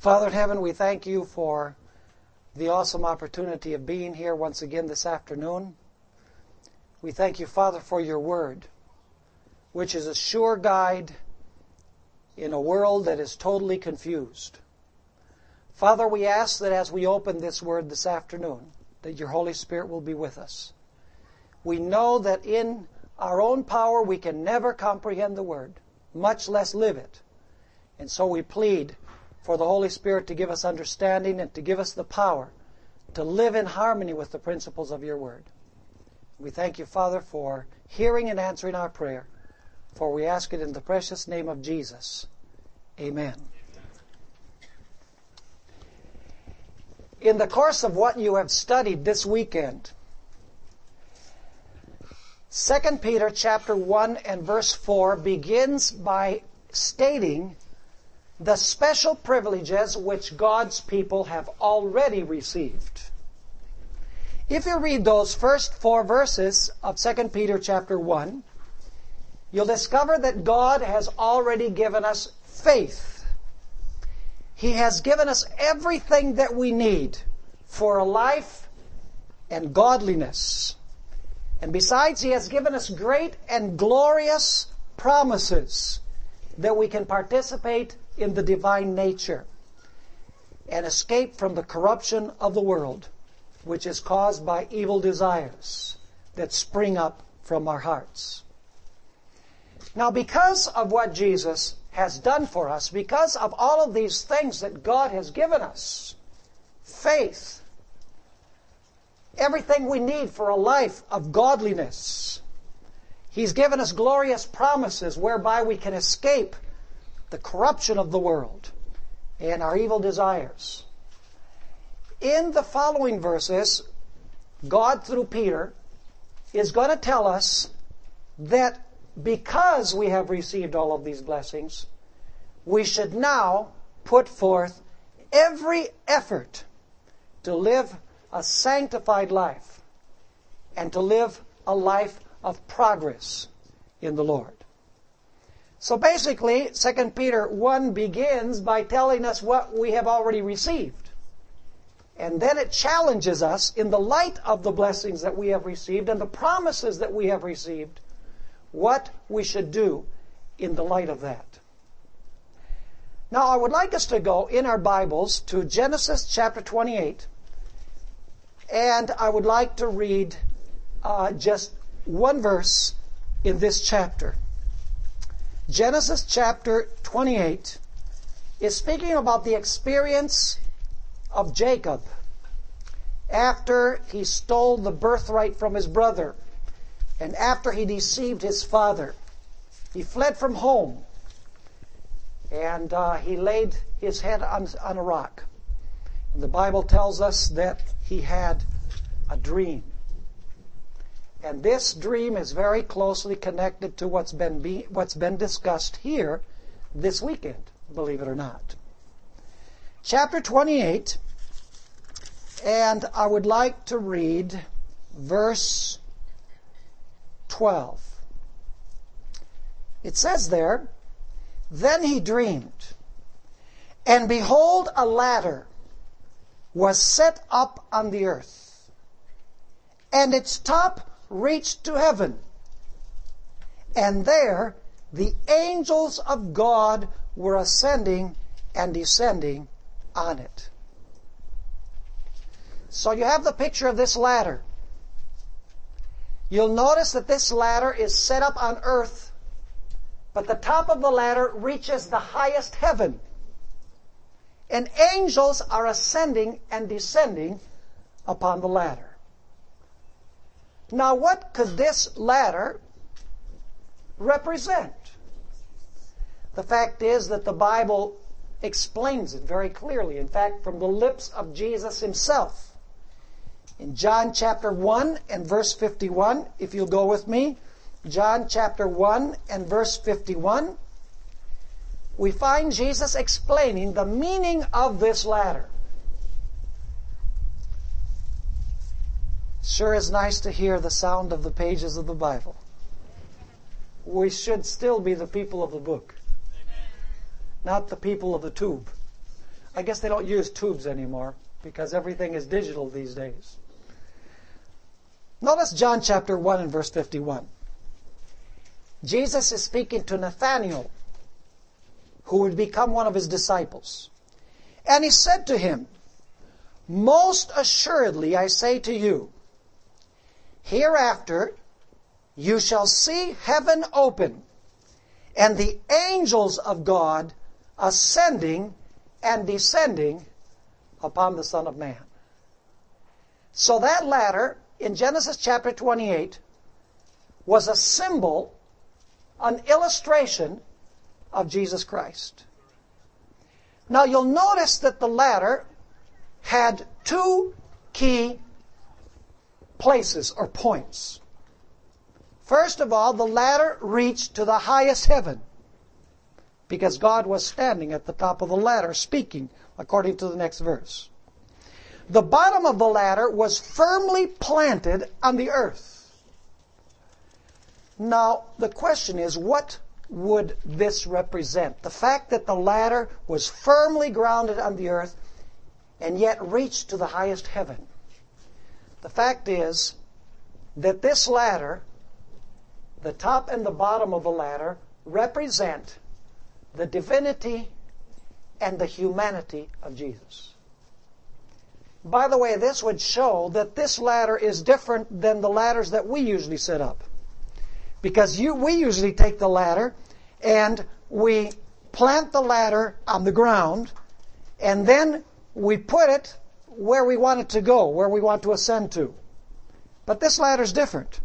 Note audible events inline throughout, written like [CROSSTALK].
Father in heaven, we thank you for the awesome opportunity of being here once again this afternoon. We thank you, Father, for your word, which is a sure guide in a world that is totally confused. Father, we ask that as we open this word this afternoon, that your Holy Spirit will be with us. We know that in our own power we can never comprehend the word, much less live it. And so we plead for the Holy Spirit to give us understanding and to give us the power to live in harmony with the principles of your word. We thank you, Father, for hearing and answering our prayer, for we ask it in the precious name of Jesus. Amen. In the course of what you have studied this weekend, 2 Peter chapter 1 and verse 4 begins by stating the special privileges which God's people have already received. If you read those first four verses of 2 Peter chapter 1, you'll discover that God has already given us faith. He has given us everything that we need for a life and godliness. And besides, He has given us great and glorious promises that we can participate in the divine nature and escape from the corruption of the world, which is caused by evil desires that spring up from our hearts. Now, because of what Jesus has done for us, because of all of these things that God has given us, faith, everything we need for a life of godliness, He's given us glorious promises whereby we can escape the corruption of the world and our evil desires. In the following verses, God through Peter is going to tell us that because we have received all of these blessings, we should now put forth every effort to live a sanctified life and to live a life of progress in the Lord. So basically, 2 Peter 1 begins by telling us what we have already received. And then it challenges us in the light of the blessings that we have received and the promises that we have received, what we should do in the light of that. Now, I would like us to go in our Bibles to Genesis chapter 28, and I would like to read uh, just one verse in this chapter. Genesis chapter 28 is speaking about the experience of Jacob after he stole the birthright from his brother and after he deceived his father. He fled from home and uh, he laid his head on, on a rock. And the Bible tells us that he had a dream. And this dream is very closely connected to what's been, be, what's been discussed here this weekend, believe it or not. Chapter 28, and I would like to read verse 12. It says there, Then he dreamed, and behold, a ladder was set up on the earth, and its top reached to heaven. And there the angels of God were ascending and descending on it. So you have the picture of this ladder. You'll notice that this ladder is set up on earth, but the top of the ladder reaches the highest heaven. And angels are ascending and descending upon the ladder. Now, what could this ladder represent? The fact is that the Bible explains it very clearly. In fact, from the lips of Jesus himself. In John chapter 1 and verse 51, if you'll go with me, John chapter 1 and verse 51, we find Jesus explaining the meaning of this ladder. Sure is nice to hear the sound of the pages of the Bible. We should still be the people of the book, not the people of the tube. I guess they don't use tubes anymore because everything is digital these days. Notice John chapter 1 and verse 51. Jesus is speaking to Nathanael, who would become one of his disciples. And he said to him, Most assuredly I say to you, hereafter you shall see heaven open and the angels of God ascending and descending upon the Son of Man. So that ladder in Genesis chapter 28 was a symbol, an illustration of Jesus Christ. Now you'll notice that the ladder had two key places or points. First of all, the ladder reached to the highest heaven because God was standing at the top of the ladder speaking, according to the next verse. The bottom of the ladder was firmly planted on the earth. Now, the question is, what would this represent? The fact that the ladder was firmly grounded on the earth and yet reached to the highest heaven. The fact is that this ladder, the top and the bottom of the ladder, represent the divinity and the humanity of Jesus. By the way, this would show that this ladder is different than the ladders that we usually set up. Because you, we usually take the ladder and we plant the ladder on the ground and then we put it where we want it to go, where we want to ascend to. But this ladder is different.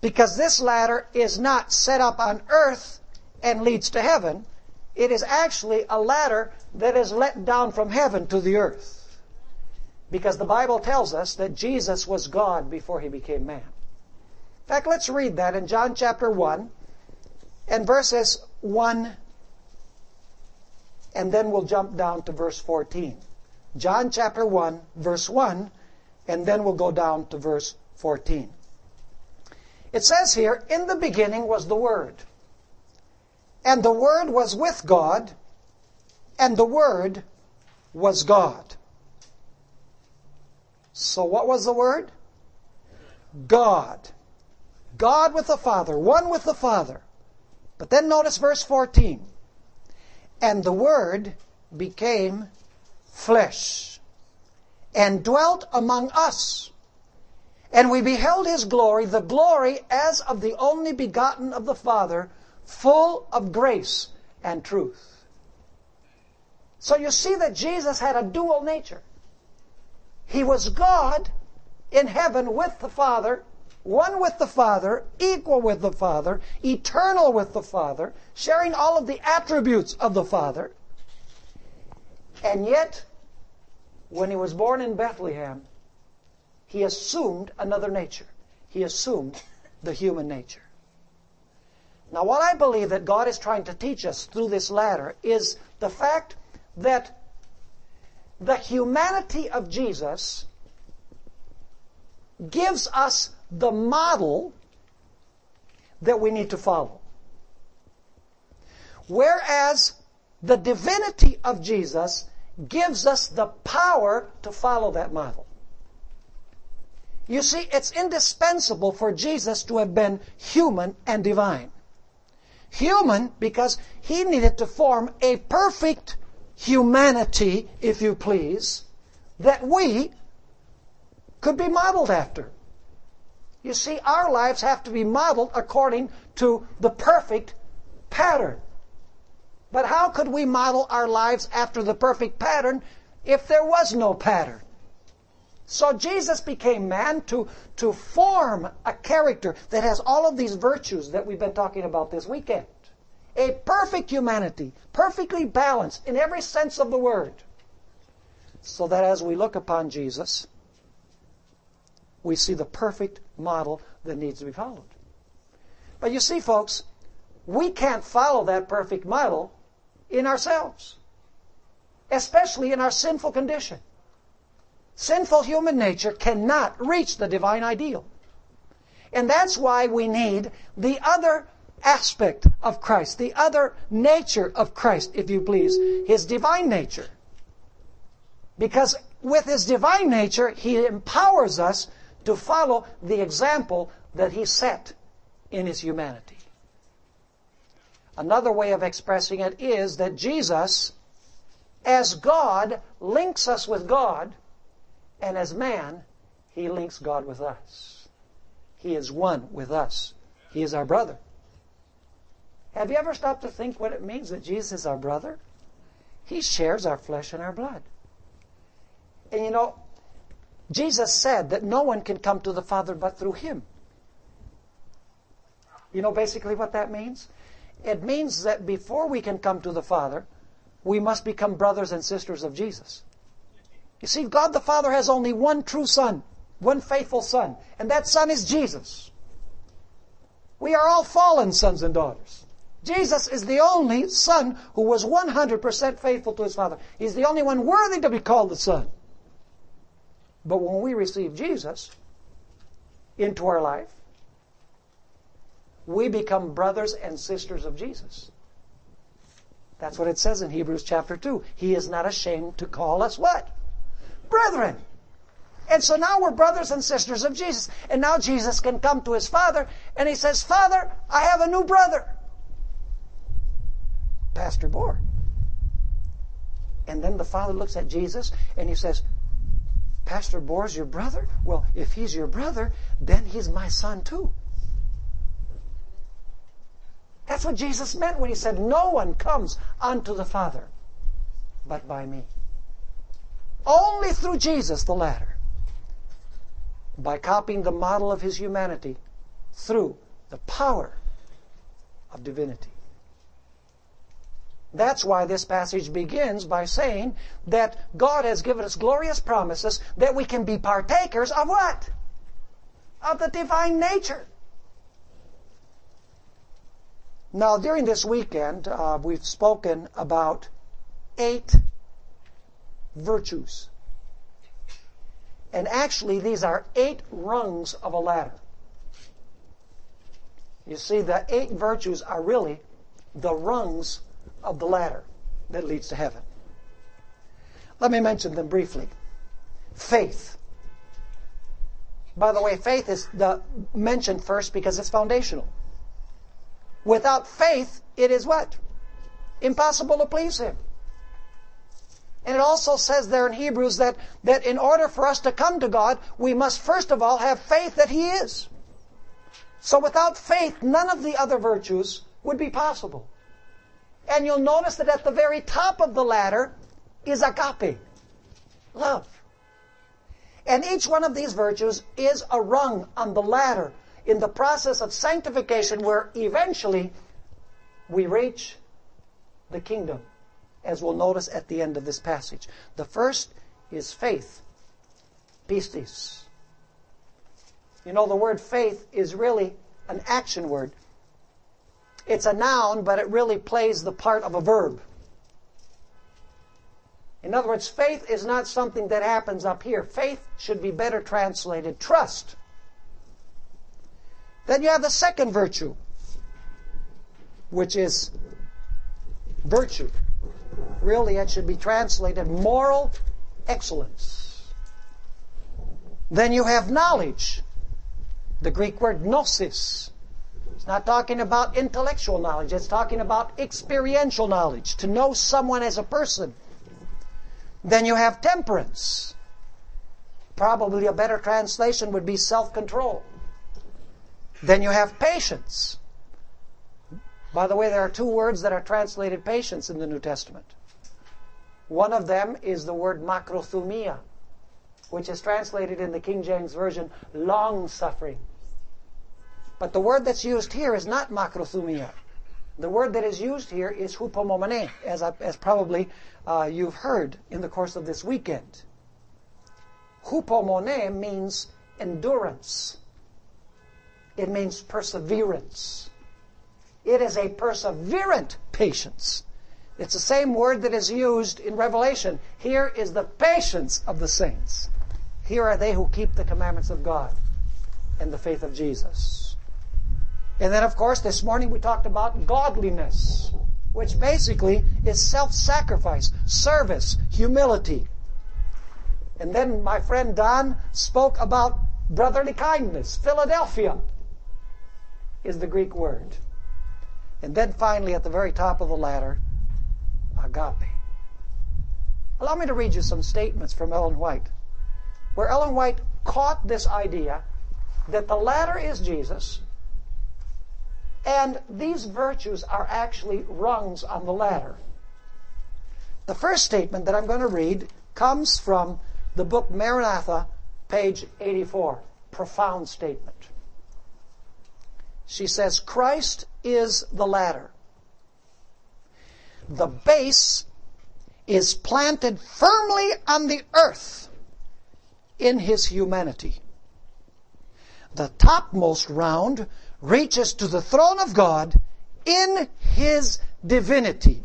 Because this ladder is not set up on earth and leads to heaven, it is actually a ladder that is let down from heaven to the earth. Because the Bible tells us that Jesus was God before he became man. In fact, let's read that in John chapter 1 and verses 1 and then we'll jump down to verse 14. John chapter 1 verse 1 and then we'll go down to verse 14. It says here, in the beginning was the Word and the Word was with God, and the Word was God. So what was the Word? God. God with the Father, one with the Father. But then notice verse 14. And the Word became flesh and dwelt among us. And we beheld His glory, the glory as of the only begotten of the Father, full of grace and truth. So you see that Jesus had a dual nature. He was God in heaven with the Father, one with the Father, equal with the Father, eternal with the Father, sharing all of the attributes of the Father. And yet, when he was born in Bethlehem, he assumed another nature. He assumed the human nature. Now, what I believe that God is trying to teach us through this ladder is the fact that the humanity of Jesus gives us the model that we need to follow. Whereas the divinity of Jesus gives us the power to follow that model. You see, it's indispensable for Jesus to have been human and divine. Human because he needed to form a perfect humanity, if you please, that we could be modeled after. You see, our lives have to be modeled according to the perfect pattern. But how could we model our lives after the perfect pattern if there was no pattern? So Jesus became man to, to form a character that has all of these virtues that we've been talking about this weekend. A perfect humanity, perfectly balanced in every sense of the word. So that as we look upon Jesus, we see the perfect model that needs to be followed. But you see, folks, we can't follow that perfect model in ourselves, especially in our sinful condition. Sinful human nature cannot reach the divine ideal. And that's why we need the other aspect of Christ, the other nature of Christ, if you please, His divine nature. Because with His divine nature, He empowers us to follow the example that He set in His humanity. Another way of expressing it is that Jesus, as God, links us with God, and as man, He links God with us. He is one with us. He is our brother. Have you ever stopped to think what it means that Jesus is our brother? He shares our flesh and our blood. And you know, Jesus said that no one can come to the Father but through Him. You know basically what that means? It means that before we can come to the Father, we must become brothers and sisters of Jesus. You see, God the Father has only one true Son, one faithful Son, and that Son is Jesus. We are all fallen sons and daughters. Jesus is the only Son who was 100% faithful to His Father. He's the only one worthy to be called the Son. But when we receive Jesus into our life, we become brothers and sisters of Jesus. That's what it says in Hebrews chapter 2. He is not ashamed to call us what? Brethren. And so now we're brothers and sisters of Jesus. And now Jesus can come to his Father and he says, Father, I have a new brother. Pastor Bohr. And then the Father looks at Jesus and he says, Pastor Bohr's your brother? Well, if he's your brother, then he's my son too. That's what Jesus meant when he said, No one comes unto the Father but by me. Only through Jesus, the ladder. By copying the model of his humanity through the power of divinity. That's why this passage begins by saying that God has given us glorious promises that we can be partakers of what? Of the divine nature. Now, during this weekend, uh, we've spoken about eight virtues. And actually, these are eight rungs of a ladder. You see, the eight virtues are really the rungs of the ladder that leads to heaven. Let me mention them briefly. Faith. By the way, faith is the, mentioned first because it's foundational. Without faith, it is what? Impossible to please Him. And it also says there in Hebrews that, that in order for us to come to God, we must first of all have faith that He is. So without faith, none of the other virtues would be possible. And you'll notice that at the very top of the ladder is agape, love. And each one of these virtues is a rung on the ladder in the process of sanctification where eventually we reach the kingdom, as we'll notice at the end of this passage. The first is faith, pistis. You know, the word faith is really an action word. It's a noun, but it really plays the part of a verb. In other words, faith is not something that happens up here. Faith should be better translated trust. Then you have the second virtue, which is virtue. Really, it should be translated moral excellence. Then you have knowledge. The Greek word gnosis. It's not talking about intellectual knowledge, it's talking about experiential knowledge, to know someone as a person. Then you have temperance. Probably a better translation would be self control. Then you have patience. By the way, there are two words that are translated patience in the New Testament. One of them is the word makrothumia, which is translated in the King James Version long suffering. But the word that's used here is not makrothumia. The word that is used here is hupomone, as, I, as probably uh, you've heard in the course of this weekend. Hupomone means endurance. It means perseverance. It is a perseverant patience. It's the same word that is used in Revelation. Here is the patience of the saints. Here are they who keep the commandments of God and the faith of Jesus. And then, of course, this morning we talked about godliness, which basically is self sacrifice, service, humility. And then my friend Don spoke about brotherly kindness. Philadelphia is the Greek word. And then finally, at the very top of the ladder, agape. Allow me to read you some statements from Ellen White, where Ellen White caught this idea that the ladder is Jesus, and these virtues are actually rungs on the ladder. The first statement that I'm going to read comes from the book Maranatha, page 84. Profound statement. She says, Christ is the ladder. The base is planted firmly on the earth in his humanity. The topmost round reaches to the throne of God in his divinity.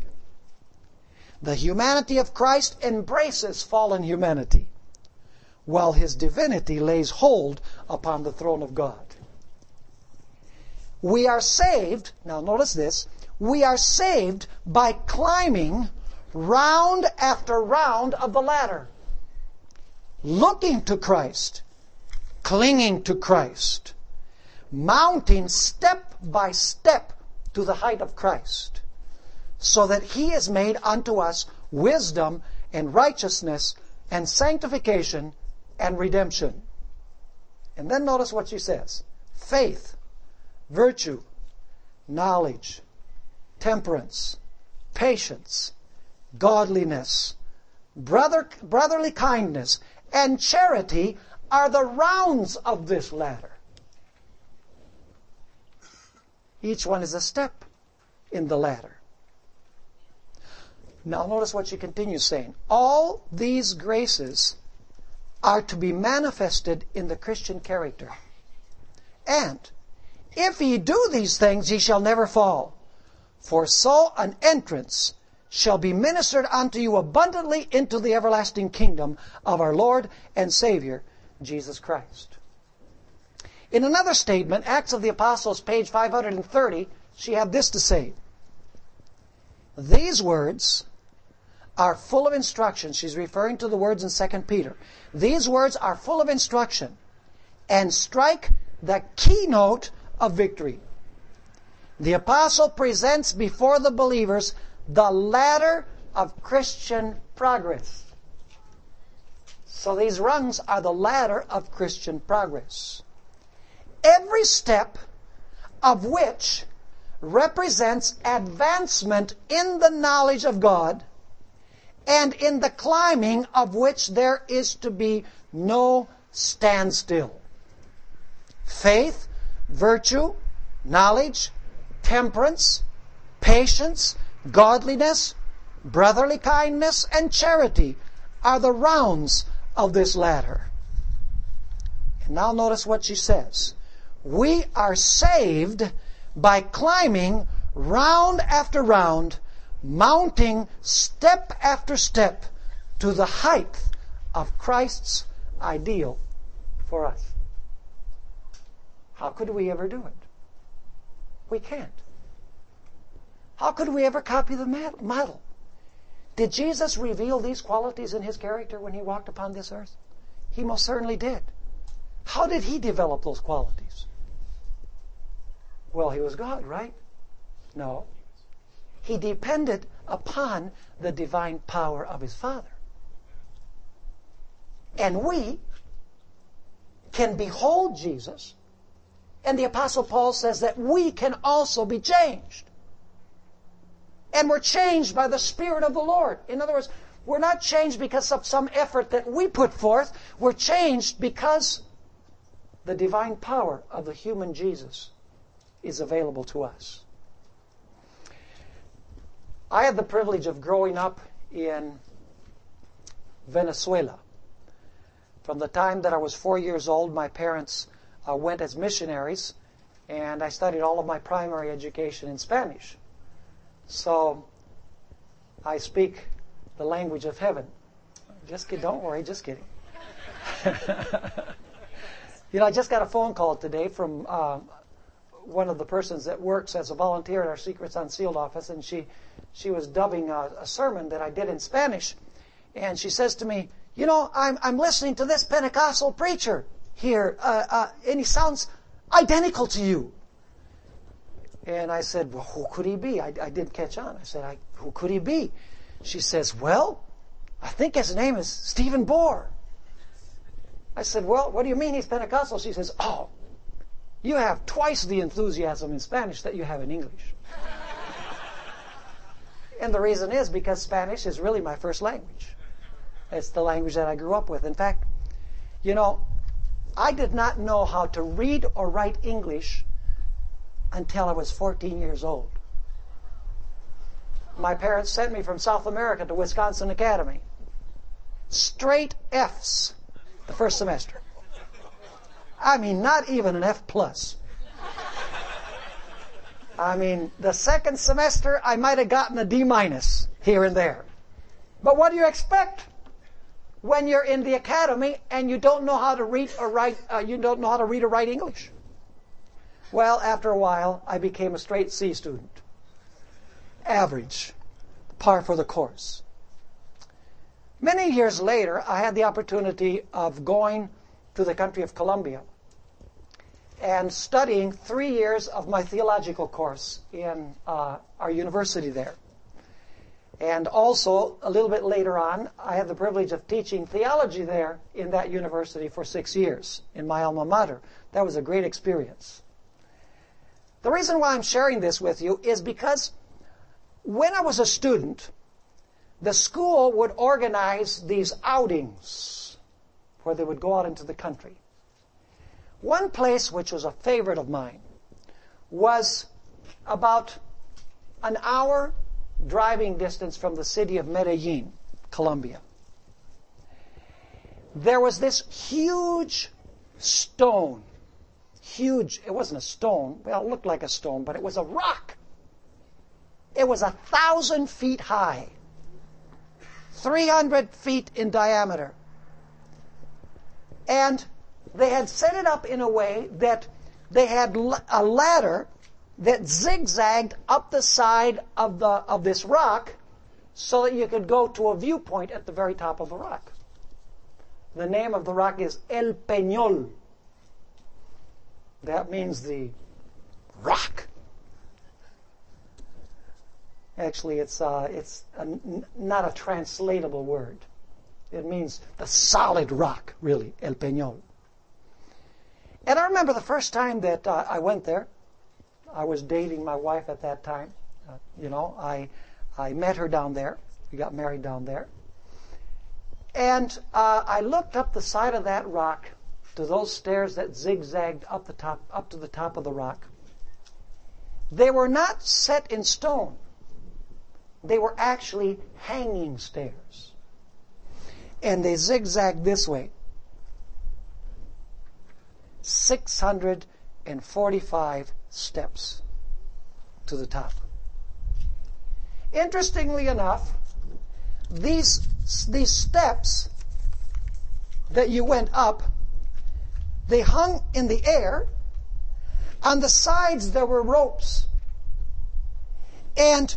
The humanity of Christ embraces fallen humanity, while his divinity lays hold upon the throne of God. We are saved, now notice this, we are saved by climbing round after round of the ladder, looking to Christ, clinging to Christ, mounting step by step to the height of Christ, so that He is made unto us wisdom and righteousness and sanctification and redemption. And then notice what she says. Faith, virtue, knowledge, temperance, patience, godliness, brother, brotherly kindness, and charity are the rounds of this ladder. Each one is a step in the ladder. Now notice what she continues saying. All these graces are to be manifested in the Christian character. And if ye do these things, ye shall never fall. For so an entrance shall be ministered unto you abundantly into the everlasting kingdom of our Lord and Savior, Jesus Christ. In another statement, Acts of the Apostles, page 530, she had this to say. These words are full of instruction. She's referring to the words in 2 Peter. These words are full of instruction and strike the keynote of victory. The apostle presents before the believers the ladder of Christian progress. So these rungs are the ladder of Christian progress. Every step of which represents advancement in the knowledge of God and in the climbing of which there is to be no standstill. Faith, virtue, knowledge, temperance, patience, godliness, brotherly kindness, and charity are the rounds of this ladder. And now notice what she says. We are saved by climbing round after round, mounting step after step to the height of Christ's ideal for us. How could we ever do it? We can't. How could we ever copy the model? Did Jesus reveal these qualities in his character when he walked upon this earth? He most certainly did. How did he develop those qualities? Well, he was God, right? No. He depended upon the divine power of his Father. And we can behold Jesus and the Apostle Paul says that we can also be changed. And we're changed by the Spirit of the Lord. In other words, we're not changed because of some effort that we put forth. We're changed because the divine power of the human Jesus is available to us. I had the privilege of growing up in Venezuela. From the time that I was four years old, my parents uh, went as missionaries, and I studied all of my primary education in Spanish. So I speak the language of heaven. Just kidding. Don't worry. Just kidding. [LAUGHS] you know, I just got a phone call today from uh, one of the persons that works as a volunteer at our Secrets Unsealed office, and she she was dubbing a, a sermon that I did in Spanish, and she says to me, you know, I'm, I'm listening to this Pentecostal preacher here, uh, uh, and he sounds identical to you. And I said, well, who could he be? I, I didn't catch on. I said, I, who could he be? She says, well, I think his name is Stephen Bohr. I said, well, what do you mean he's Pentecostal? She says, oh, you have twice the enthusiasm in Spanish that you have in English. [LAUGHS] and the reason is because Spanish is really my first language. It's the language that I grew up with. In fact, you know, I did not know how to read or write English until I was 14 years old. My parents sent me from South America to Wisconsin Academy. Straight F's the first semester. I mean, not even an F plus. I mean, the second semester, I might have gotten a D minus here and there. But what do you expect when you're in the academy and you don't know how to read or write? Uh, you don't know how to read or write English. Well, after a while, I became a straight C student. Average, par for the course. Many years later, I had the opportunity of going to the country of Colombia and studying three years of my theological course in uh, our university there. And also, a little bit later on, I had the privilege of teaching theology there in that university for six years in my alma mater. That was a great experience. The reason why I'm sharing this with you is because when I was a student, the school would organize these outings where they would go out into the country. One place which was a favorite of mine was about an hour driving distance from the city of Medellin, Colombia. There was this huge stone. Huge, it wasn't a stone. Well, it looked like a stone, but it was a rock. It was a thousand feet high. 300 feet in diameter. And they had set it up in a way that they had a ladder that zigzagged up the side of the of this rock so that you could go to a viewpoint at the very top of the rock. The name of the rock is El Peñol. That means the rock. Actually, it's, uh, it's a, n- not a translatable word. It means the solid rock, really, El Peñol. And I remember the first time that uh, I went there. I was dating my wife at that time. Uh, you know, I, I met her down there. We got married down there. And uh, I looked up the side of that rock to those stairs that zigzagged up the top, up to the top of the rock. They were not set in stone. They were actually hanging stairs. And they zigzagged this way 645 steps to the top. Interestingly enough, these, these steps that you went up, they hung in the air. On the sides, there were ropes. And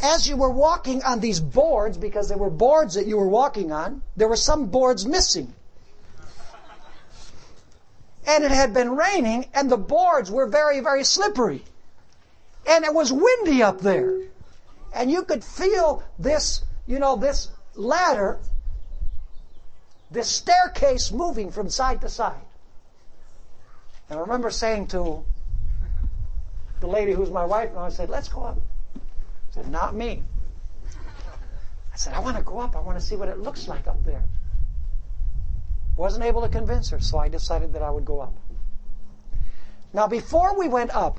as you were walking on these boards, because there were boards that you were walking on, there were some boards missing. And it had been raining, and the boards were very, very slippery. And it was windy up there. And you could feel this, you know, this ladder, this staircase moving from side to side. And I remember saying to the lady who's my wife now, I said, let's go up said, Not me. I said, I want to go up. I want to see what it looks like up there. Wasn't able to convince her, so I decided that I would go up. Now, before we went up,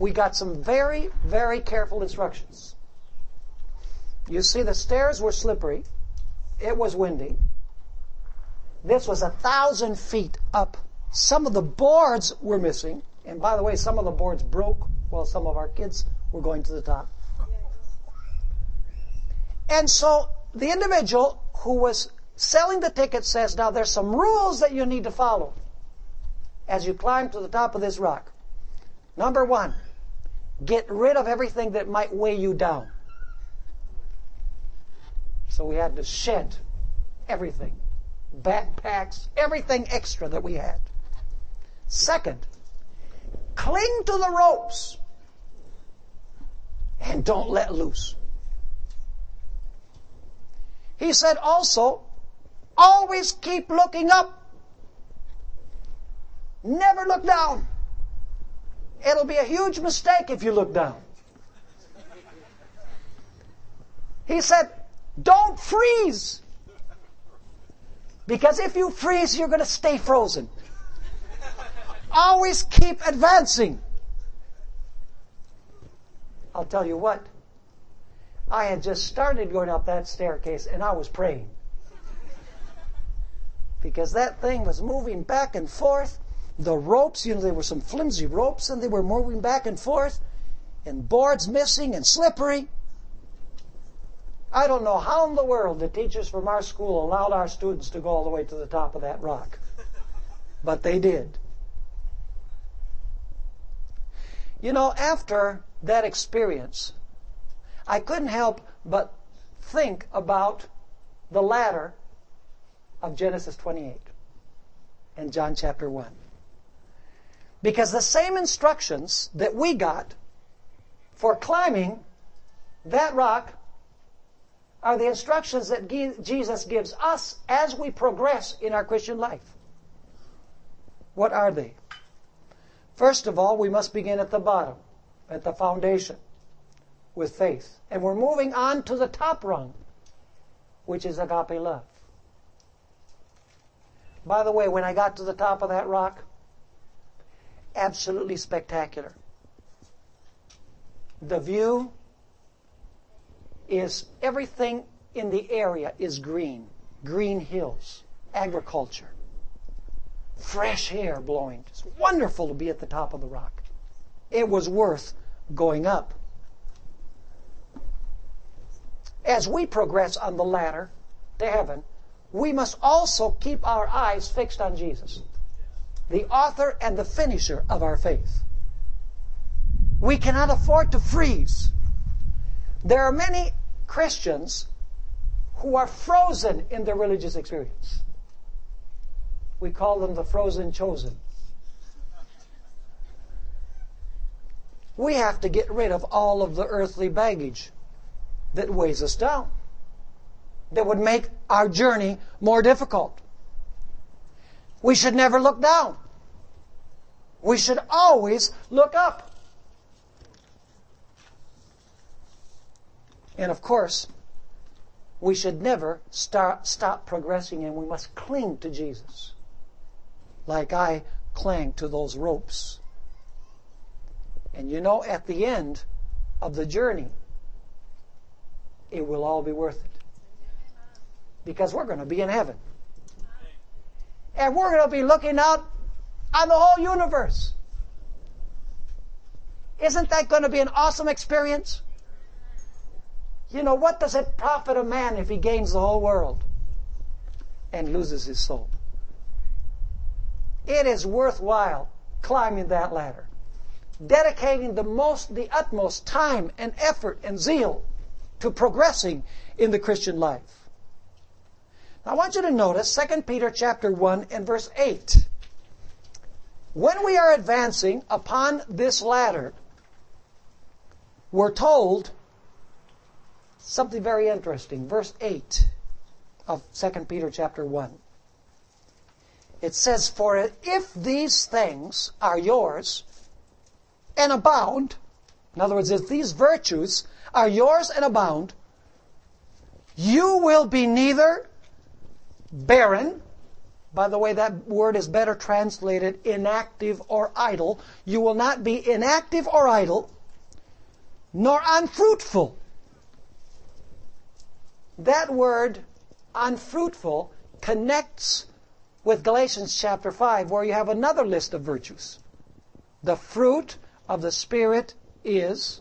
we got some very, very careful instructions. You see, the stairs were slippery. It was windy. This was a thousand feet up. Some of the boards were missing. And by the way, some of the boards broke while some of our kids were going to the top. And so the individual who was selling the ticket says, now there's some rules that you need to follow as you climb to the top of this rock. Number one, get rid of everything that might weigh you down. So we had to shed everything. Backpacks, everything extra that we had. Second, cling to the ropes and don't let loose. He said also, always keep looking up. Never look down. It'll be a huge mistake if you look down. He said, don't freeze. Because if you freeze, you're going to stay frozen. Always keep advancing. I'll tell you what, I had just started going up that staircase and I was praying. Because that thing was moving back and forth. The ropes, you know, there were some flimsy ropes and they were moving back and forth and boards missing and slippery. I don't know how in the world the teachers from our school allowed our students to go all the way to the top of that rock. But they did. You know, after that experience, I couldn't help but think about the ladder of Genesis 28 and John chapter 1. Because the same instructions that we got for climbing that rock are the instructions that Jesus gives us as we progress in our Christian life. What are they? First of all, we must begin at the bottom, at the foundation, with faith. And we're moving on to the top rung, which is agape love. By the way, when I got to the top of that rock, absolutely spectacular. The view is everything in the area is green. Green hills, agriculture, fresh air blowing. It's wonderful to be at the top of the rock. It was worth going up. As we progress on the ladder to heaven, we must also keep our eyes fixed on Jesus, the author and the finisher of our faith. We cannot afford to freeze. There are many Christians who are frozen in their religious experience. We call them the frozen chosen. We have to get rid of all of the earthly baggage that weighs us down, that would make our journey more difficult. We should never look down. We should always look up. And of course, we should never start, stop progressing and we must cling to Jesus. Like I cling to those ropes. And you know, at the end of the journey, it will all be worth it. Because we're going to be in heaven. And we're going to be looking out on the whole universe. Isn't that going to be an awesome experience? You know, what does it profit a man if he gains the whole world and loses his soul? It is worthwhile climbing that ladder, dedicating the most, the utmost time and effort and zeal to progressing in the Christian life. I want you to notice 2 Peter chapter 1 and verse 8. When we are advancing upon this ladder, we're told something very interesting. Verse 8 of 2 Peter chapter 1. It says, For if these things are yours and abound, in other words, if these virtues are yours and abound, you will be neither barren, by the way, that word is better translated inactive or idle. You will not be inactive or idle, nor unfruitful that word unfruitful connects with Galatians chapter 5, where you have another list of virtues. The fruit of the Spirit is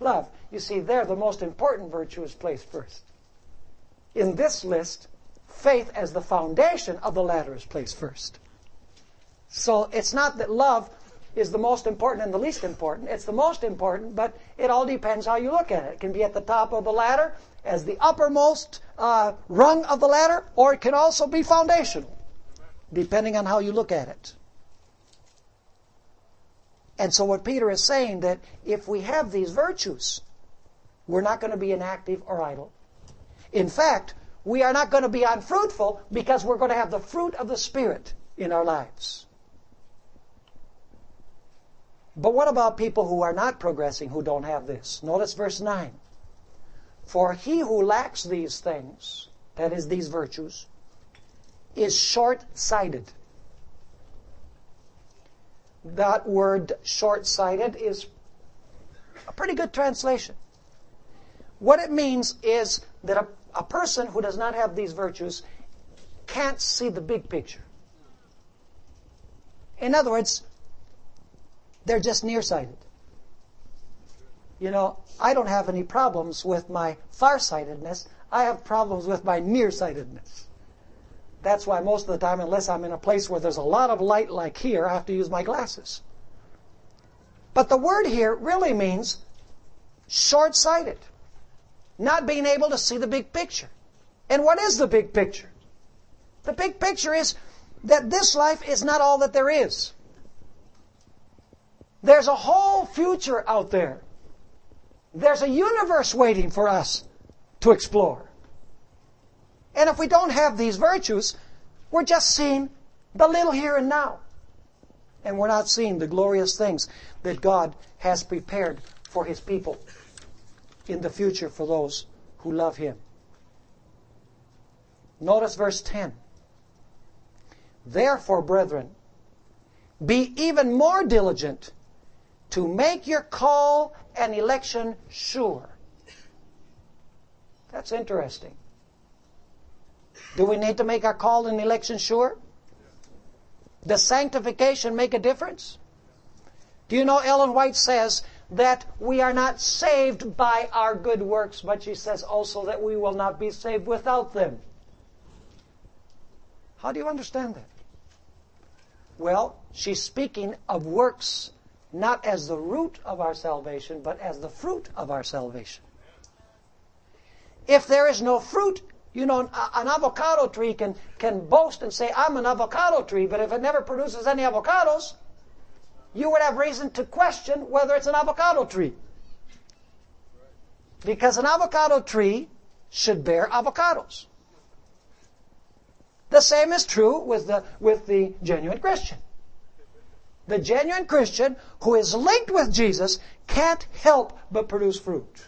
love. You see, there the most important virtue is placed first. In this list, faith as the foundation of the ladder is placed first. So it's not that love is the most important and the least important. It's the most important, but it all depends how you look at it. It can be at the top of the ladder as the uppermost uh, rung of the ladder, or it can also be foundational, depending on how you look at it. And so what Peter is saying that if we have these virtues, we're not going to be inactive or idle. In fact, we are not going to be unfruitful because we're going to have the fruit of the Spirit in our lives. But what about people who are not progressing, who don't have this? Notice verse 9. For he who lacks these things, that is, these virtues, is short sighted. That word short sighted is a pretty good translation. What it means is that a, a person who does not have these virtues can't see the big picture. In other words, they're just nearsighted. You know, I don't have any problems with my farsightedness. I have problems with my nearsightedness. That's why most of the time, unless I'm in a place where there's a lot of light like here, I have to use my glasses. But the word here really means short-sighted. Not being able to see the big picture. And what is the big picture? The big picture is that this life is not all that there is. There's a whole future out there. There's a universe waiting for us to explore. And if we don't have these virtues, we're just seeing the little here and now. And we're not seeing the glorious things that God has prepared for His people in the future for those who love Him. Notice verse 10. Therefore, brethren, be even more diligent to make your call and election sure. That's interesting. Do we need to make our call and election sure? Does sanctification make a difference? Do you know Ellen White says that we are not saved by our good works, but she says also that we will not be saved without them. How do you understand that? Well, she's speaking of works not as the root of our salvation, but as the fruit of our salvation. If there is no fruit, you know, an avocado tree can, can boast and say, I'm an avocado tree, but if it never produces any avocados, you would have reason to question whether it's an avocado tree. Because an avocado tree should bear avocados. The same is true with the, with the genuine Christian. The genuine Christian who is linked with Jesus can't help but produce fruit.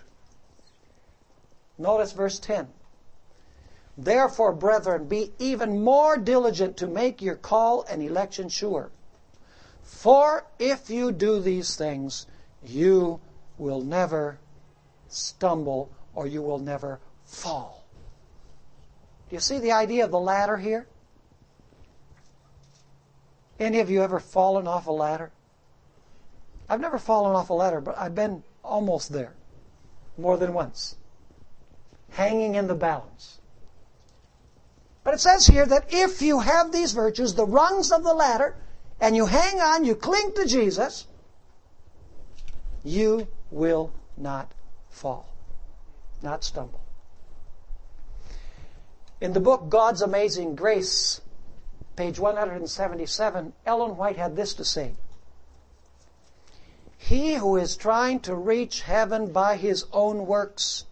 Notice verse 10. Therefore, brethren, be even more diligent to make your call and election sure. For if you do these things, you will never stumble or you will never fall. Do you see the idea of the ladder here? Any of you ever fallen off a ladder? I've never fallen off a ladder, but I've been almost there more than once, hanging in the balance. But it says here that if you have these virtues, the rungs of the ladder, and you hang on, you cling to Jesus, you will not fall, not stumble. In the book God's Amazing Grace, page 177, Ellen White had this to say. He who is trying to reach heaven by his own works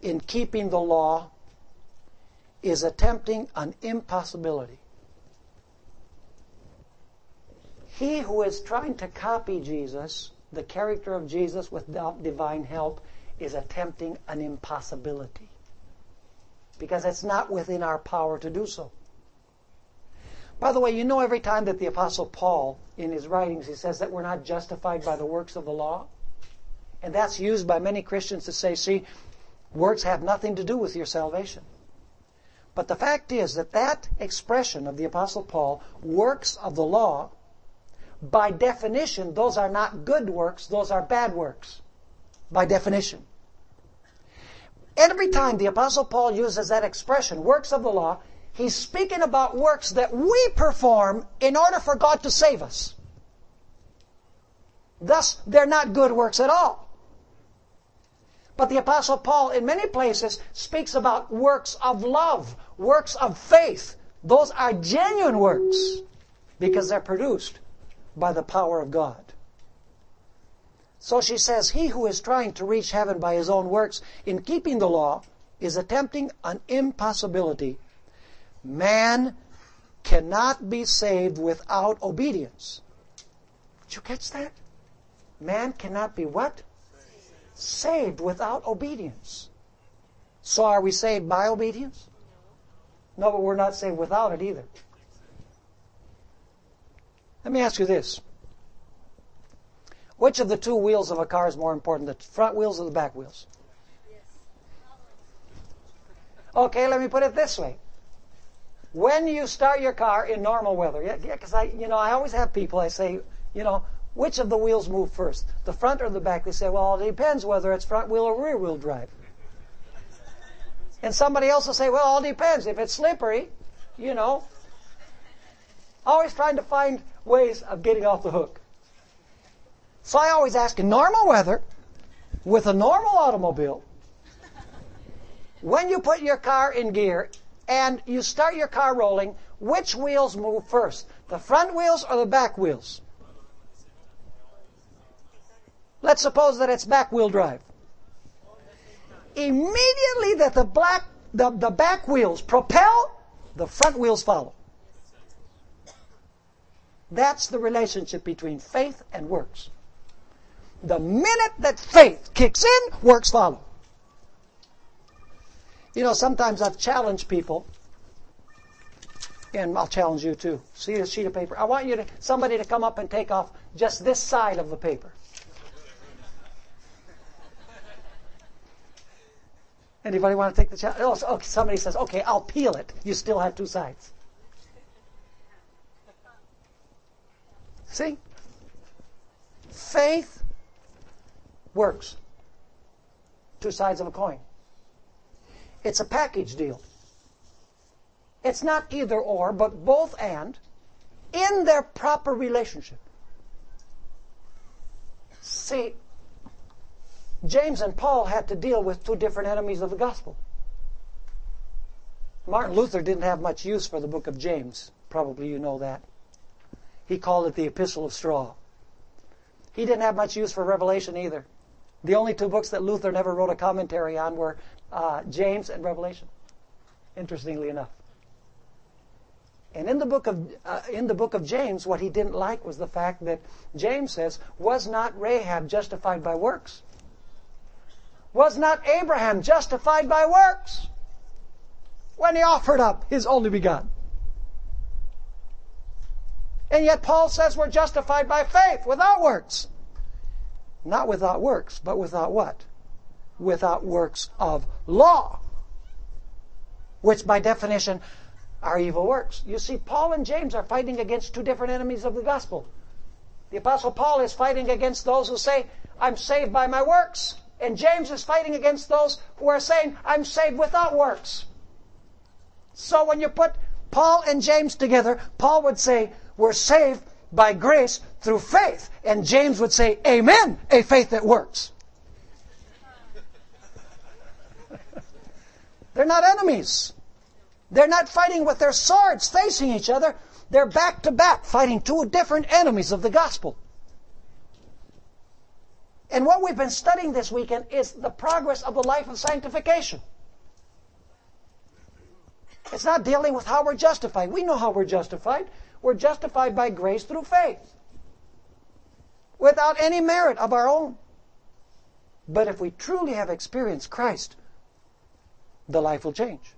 in keeping the law is attempting an impossibility. He who is trying to copy Jesus, the character of Jesus without divine help, is attempting an impossibility. Because it's not within our power to do so. By the way, you know every time that the Apostle Paul, in his writings, he says that we're not justified by the works of the law. And that's used by many Christians to say, see, works have nothing to do with your salvation. But the fact is that that expression of the Apostle Paul, works of the law, by definition, those are not good works, those are bad works. By definition. Every time the Apostle Paul uses that expression, works of the law, He's speaking about works that we perform in order for God to save us. Thus, they're not good works at all. But the Apostle Paul, in many places, speaks about works of love, works of faith. Those are genuine works because they're produced by the power of God. So she says, He who is trying to reach heaven by his own works in keeping the law is attempting an impossibility. Man cannot be saved without obedience. Did you catch that? Man cannot be what? Saved without obedience. So are we saved by obedience? No, but we're not saved without it either. Let me ask you this. Which of the two wheels of a car is more important, the front wheels or the back wheels? Okay, let me put it this way. When you start your car in normal weather, yeah, because I, you know, I always have people. I say, you know, which of the wheels move first, the front or the back? They say, well, it depends whether it's front wheel or rear wheel drive. And somebody else will say, well, it all depends. If it's slippery, you know, always trying to find ways of getting off the hook. So I always ask in normal weather, with a normal automobile, when you put your car in gear and you start your car rolling, which wheels move first? The front wheels or the back wheels? Let's suppose that it's back wheel drive. Immediately that the black the, the back wheels propel, the front wheels follow. That's the relationship between faith and works. The minute that faith kicks in, works follow. You know, sometimes I've challenged people, and I'll challenge you too. See a sheet of paper. I want you to somebody to come up and take off just this side of the paper. Anybody want to take the challenge? Oh, somebody says, okay, I'll peel it. You still have two sides. See? Faith works. Two sides of a coin. It's a package deal. It's not either or, but both and in their proper relationship. See, James and Paul had to deal with two different enemies of the gospel. Martin Luther didn't have much use for the book of James. Probably you know that. He called it the Epistle of Straw. He didn't have much use for Revelation either. The only two books that Luther never wrote a commentary on were uh, James and Revelation. Interestingly enough. And in the book of uh, in the book of James, what he didn't like was the fact that James says, "Was not Rahab justified by works? Was not Abraham justified by works when he offered up his only begotten?" And yet Paul says we're justified by faith without works. Not without works, but without what? Without works of law. Which by definition are evil works. You see, Paul and James are fighting against two different enemies of the gospel. The apostle Paul is fighting against those who say, I'm saved by my works. And James is fighting against those who are saying, I'm saved without works. So when you put Paul and James together, Paul would say, we're saved by grace through faith. And James would say, Amen, a faith that works. They're not enemies. They're not fighting with their swords facing each other. They're back to back fighting two different enemies of the gospel. And what we've been studying this weekend is the progress of the life of sanctification. It's not dealing with how we're justified. We know how we're justified. We're justified by grace through faith without any merit of our own. But if we truly have experienced Christ, the life will change.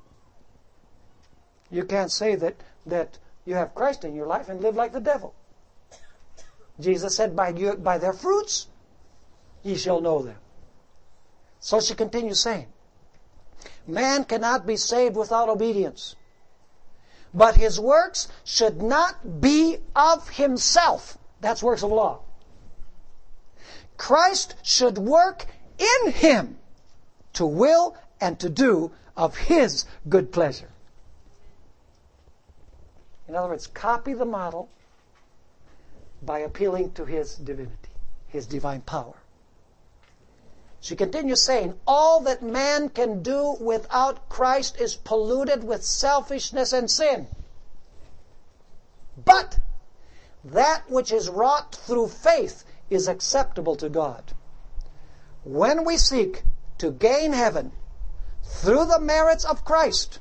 You can't say that, that you have Christ in your life and live like the devil. Jesus said, by, by their fruits ye shall know them. So she continues saying, Man cannot be saved without obedience. But his works should not be of himself. That's works of law. Christ should work in him to will and to do of his good pleasure. In other words, copy the model by appealing to his divinity, His divine power. She continues saying, all that man can do without Christ is polluted with selfishness and sin. But that which is wrought through faith is acceptable to God. When we seek to gain heaven through the merits of Christ,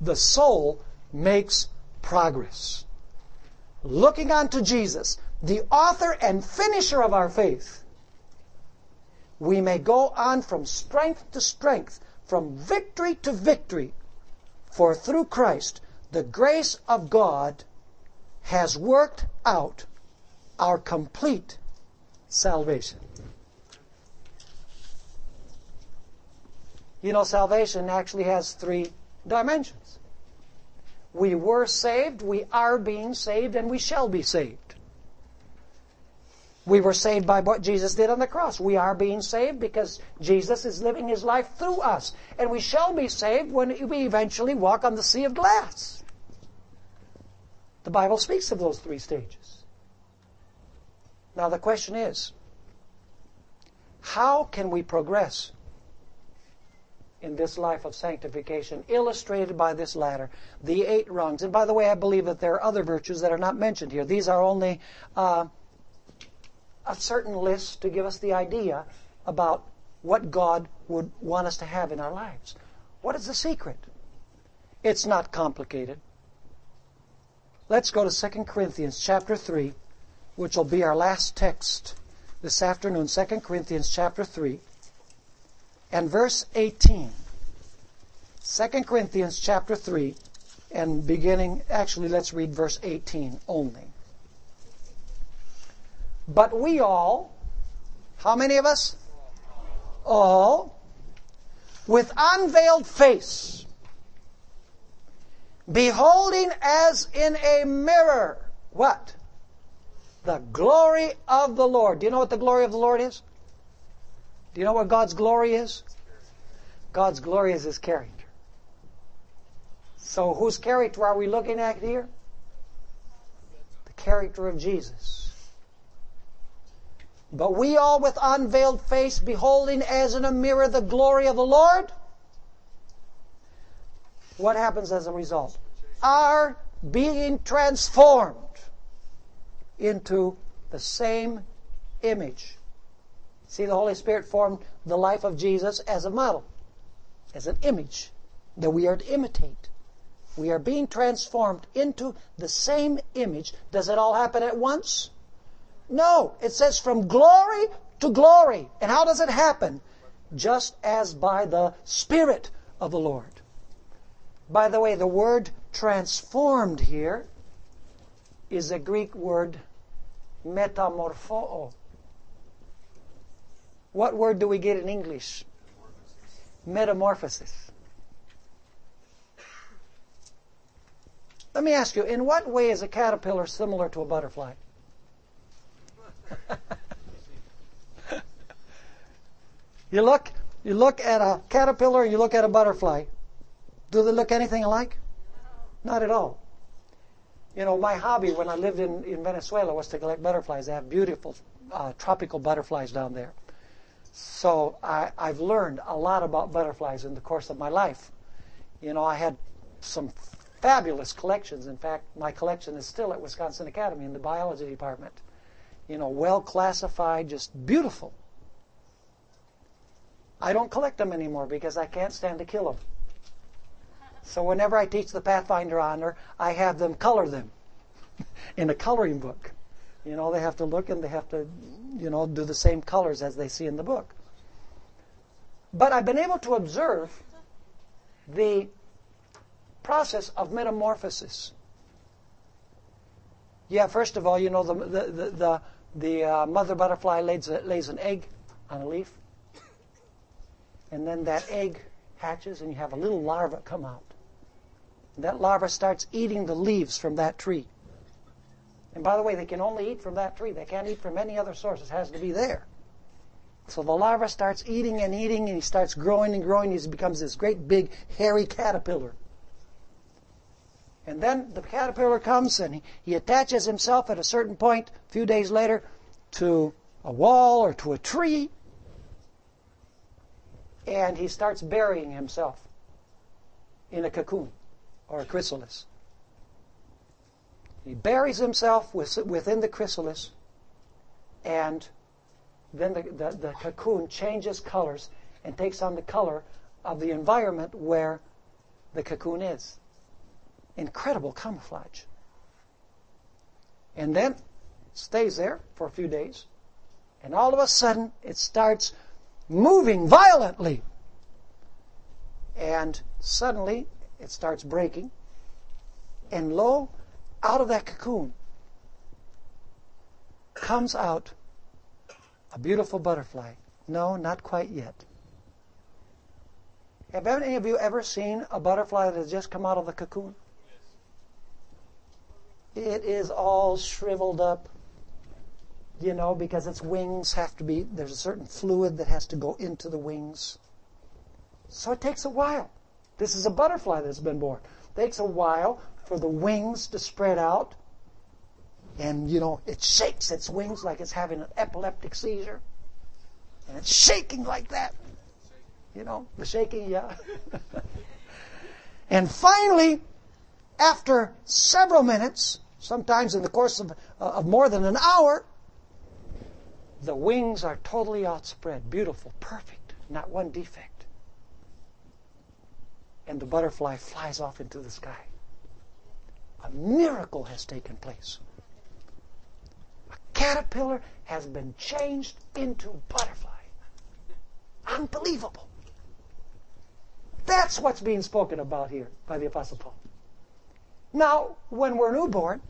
the soul makes progress. Looking unto Jesus, the author and finisher of our faith, we may go on from strength to strength, from victory to victory. For through Christ, the grace of God has worked out our complete salvation. You know, salvation actually has three dimensions. We were saved, we are being saved, and we shall be saved. We were saved by what Jesus did on the cross. We are being saved because Jesus is living his life through us. And we shall be saved when we eventually walk on the sea of glass. The Bible speaks of those three stages. Now the question is, how can we progress in this life of sanctification, illustrated by this ladder, the eight rungs. And by the way, I believe that there are other virtues that are not mentioned here. These are only uh, a certain list to give us the idea about what God would want us to have in our lives. What is the secret? It's not complicated. Let's go to 2 Corinthians chapter 3, which will be our last text this afternoon. 2 Corinthians chapter 3 and verse 18. 2 Corinthians chapter 3 and beginning, actually let's read verse 18 only. But we all, how many of us? All, with unveiled face, beholding as in a mirror, what? The glory of the Lord. Do you know what the glory of the Lord is? Do you know what God's glory is? God's glory is His character. So whose character are we looking at here? The character of Jesus. But we all with unveiled face, beholding as in a mirror the glory of the Lord, what happens as a result? Are being transformed into the same image. See, the Holy Spirit formed the life of Jesus as a model, as an image that we are to imitate. We are being transformed into the same image. Does it all happen at once? No, it says from glory to glory. And how does it happen? Just as by the Spirit of the Lord. By the way, the word transformed here is a Greek word metamorpho. What word do we get in English? Metamorphosis. Let me ask you, in what way is a caterpillar similar to a butterfly? [LAUGHS] you look, you look at a caterpillar and you look at a butterfly. Do they look anything alike? Not at all. You know, my hobby when I lived in, in Venezuela was to collect butterflies. They have beautiful uh, tropical butterflies down there. So I, I've learned a lot about butterflies in the course of my life. You know, I had some fabulous collections. In fact, my collection is still at Wisconsin Academy in the biology department you know, well classified, just beautiful. I don't collect them anymore because I can't stand to kill them. So whenever I teach the Pathfinder honor, I have them color them [LAUGHS] in a coloring book. You know, they have to look and they have to, you know, do the same colors as they see in the book. But I've been able to observe the process of metamorphosis. Yeah, first of all, you know, the, the, the, the the uh, mother butterfly lays, a, lays an egg on a leaf, and then that egg hatches, and you have a little larva come out. And that larva starts eating the leaves from that tree. And by the way, they can only eat from that tree. They can't eat from any other source. It has to be there. So the larva starts eating and eating, and he starts growing and growing. He becomes this great big hairy caterpillar. And then the caterpillar comes and he, he attaches himself at a certain point, a few days later, to a wall or to a tree. And he starts burying himself in a cocoon or a chrysalis. He buries himself within the chrysalis, and then the, the, the, cocoon changes colors and takes on the color of the environment where the cocoon is. Incredible camouflage. And then stays there for a few days, and all of a sudden it starts moving violently. And suddenly it starts breaking, and lo, out of that cocoon comes out a beautiful butterfly. No, not quite yet. Have any of you ever seen a butterfly that has just come out of the cocoon? It is all shriveled up, you know, because its wings have to be, there's a certain fluid that has to go into the wings. So it takes a while. This is a butterfly that's been born. It takes a while for the wings to spread out. And, you know, it shakes its wings like it's having an epileptic seizure. And it's shaking like that. You know, the shaking, yeah. [LAUGHS] and finally, after several minutes, sometimes in the course of, uh, of more than an hour, the wings are totally outspread, beautiful, perfect, not one defect. And the butterfly flies off into the sky. A miracle has taken place. A caterpillar has been changed into a butterfly. Unbelievable. That's what's being spoken about here by the Apostle Paul. Now, when we're newborn,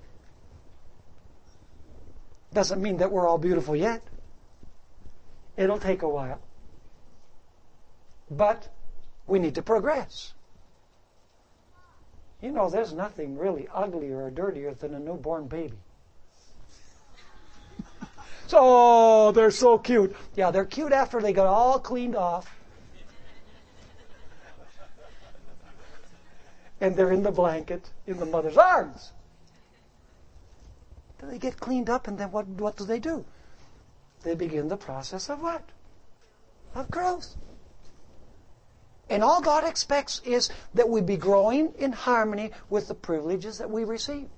doesn't mean that we're all beautiful yet. It'll take a while. But we need to progress. You know, there's nothing really uglier or dirtier than a newborn baby. [LAUGHS] so, oh, they're so cute. Yeah, they're cute after they got all cleaned off. And they're in the blanket in the mother's arms. Then they get cleaned up, and then what, what do they do? They begin the process of what? Of growth. And all God expects is that we be growing in harmony with the privileges that we receive.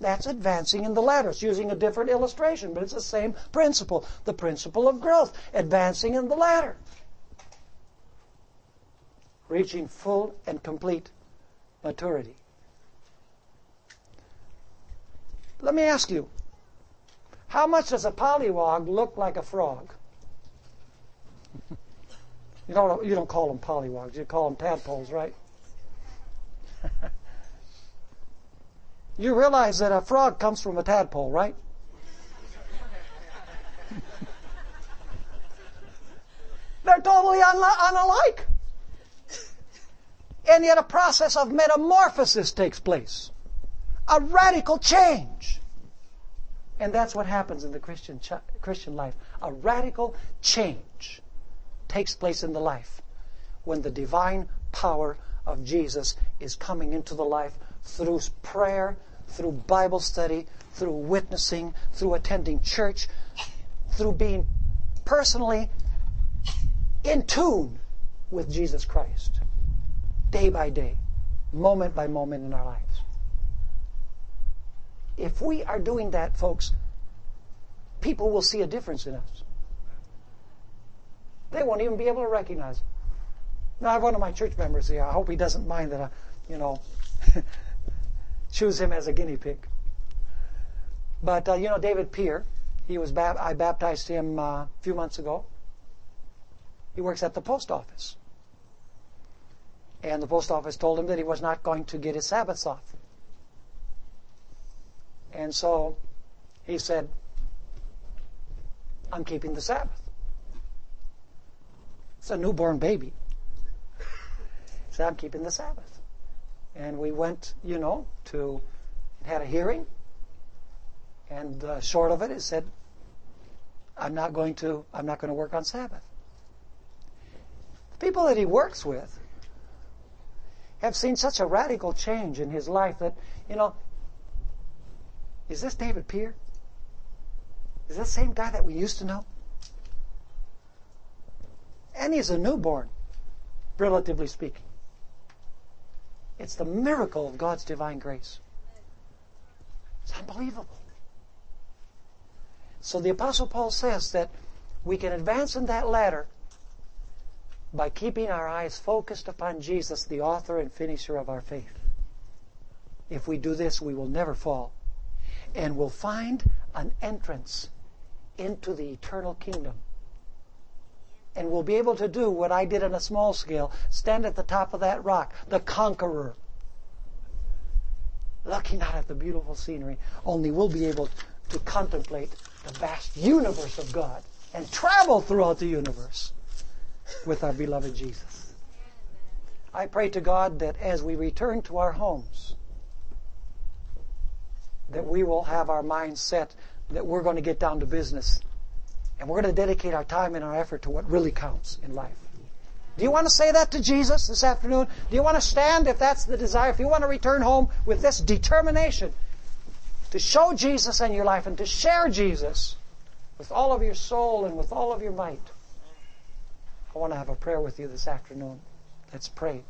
That's advancing in the ladder. It's using a different illustration, but it's the same principle. The principle of growth, advancing in the ladder. Reaching full and complete maturity. Let me ask you, how much does a pollywog look like a frog? You don't, you don't call them pollywogs, you call them tadpoles, right? [LAUGHS] you realize that a frog comes from a tadpole, right? [LAUGHS] They're totally unalike. And yet a process of metamorphosis takes place. A radical change. And that's what happens in the Christian, Christian life. A radical change takes place in the life when the divine power of Jesus is coming into the life through prayer, through Bible study, through witnessing, through attending church, through being personally in tune with Jesus Christ, day by day, moment by moment in our lives. If we are doing that, folks, people will see a difference in us. They won't even be able to recognize. Now, I have one of my church members here. I hope he doesn't mind that I, you know, [LAUGHS] choose him as a guinea pig. But, uh, you know, David Peer, he was bab- I baptized him uh, a few months ago. He works at the post office. And the post office told him that he was not going to get his Sabbaths off. And so he said, I'm keeping the Sabbath. It's a newborn baby. So I'm keeping the Sabbath. And we went, you know, to, had a hearing. And short of it, it said, I'm not going to, I'm not going to work on Sabbath. The people that he works with have seen such a radical change in his life that, you know, is this David Peer? Is that the same guy that we used to know? And he's a newborn, relatively speaking. It's the miracle of God's divine grace. It's unbelievable. So the Apostle Paul says that we can advance in that ladder by keeping our eyes focused upon Jesus, the author and finisher of our faith. If we do this, we will never fall. And we'll find an entrance into the eternal kingdom. And we'll be able to do what I did on a small scale stand at the top of that rock, the conqueror, looking out at the beautiful scenery. Only we'll be able to contemplate the vast universe of God and travel throughout the universe with our beloved Jesus. I pray to God that as we return to our homes, that we will have our minds set that we're going to get down to business and we're going to dedicate our time and our effort to what really counts in life. Do you want to say that to Jesus this afternoon? Do you want to stand if that's the desire? If you want to return home with this determination to show Jesus in your life and to share Jesus with all of your soul and with all of your might, I want to have a prayer with you this afternoon. Let's pray.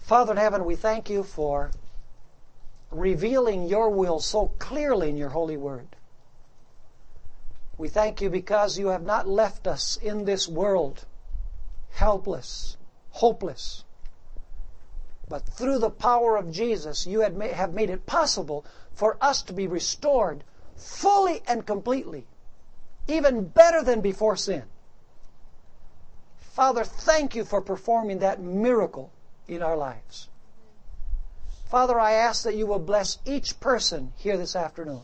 Father in heaven, we thank you for revealing your will so clearly in your holy word. We thank you because you have not left us in this world helpless, hopeless. But through the power of Jesus, you have made it possible for us to be restored fully and completely, even better than before sin. Father, thank you for performing that miracle in our lives. Father, I ask that you will bless each person here this afternoon.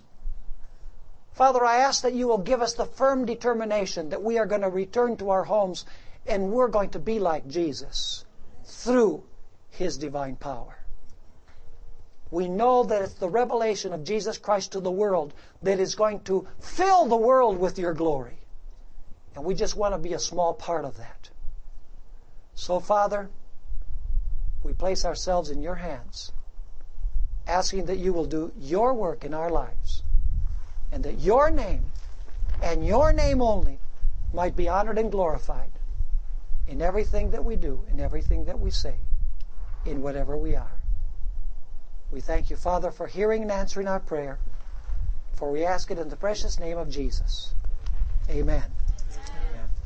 Father, I ask that you will give us the firm determination that we are going to return to our homes and we're going to be like Jesus through His divine power. We know that it's the revelation of Jesus Christ to the world that is going to fill the world with your glory. And we just want to be a small part of that. So, Father, we place ourselves in your hands asking that you will do your work in our lives and that your name and your name only might be honored and glorified in everything that we do, in everything that we say, in whatever we are. We thank you, Father, for hearing and answering our prayer, for we ask it in the precious name of Jesus. Amen.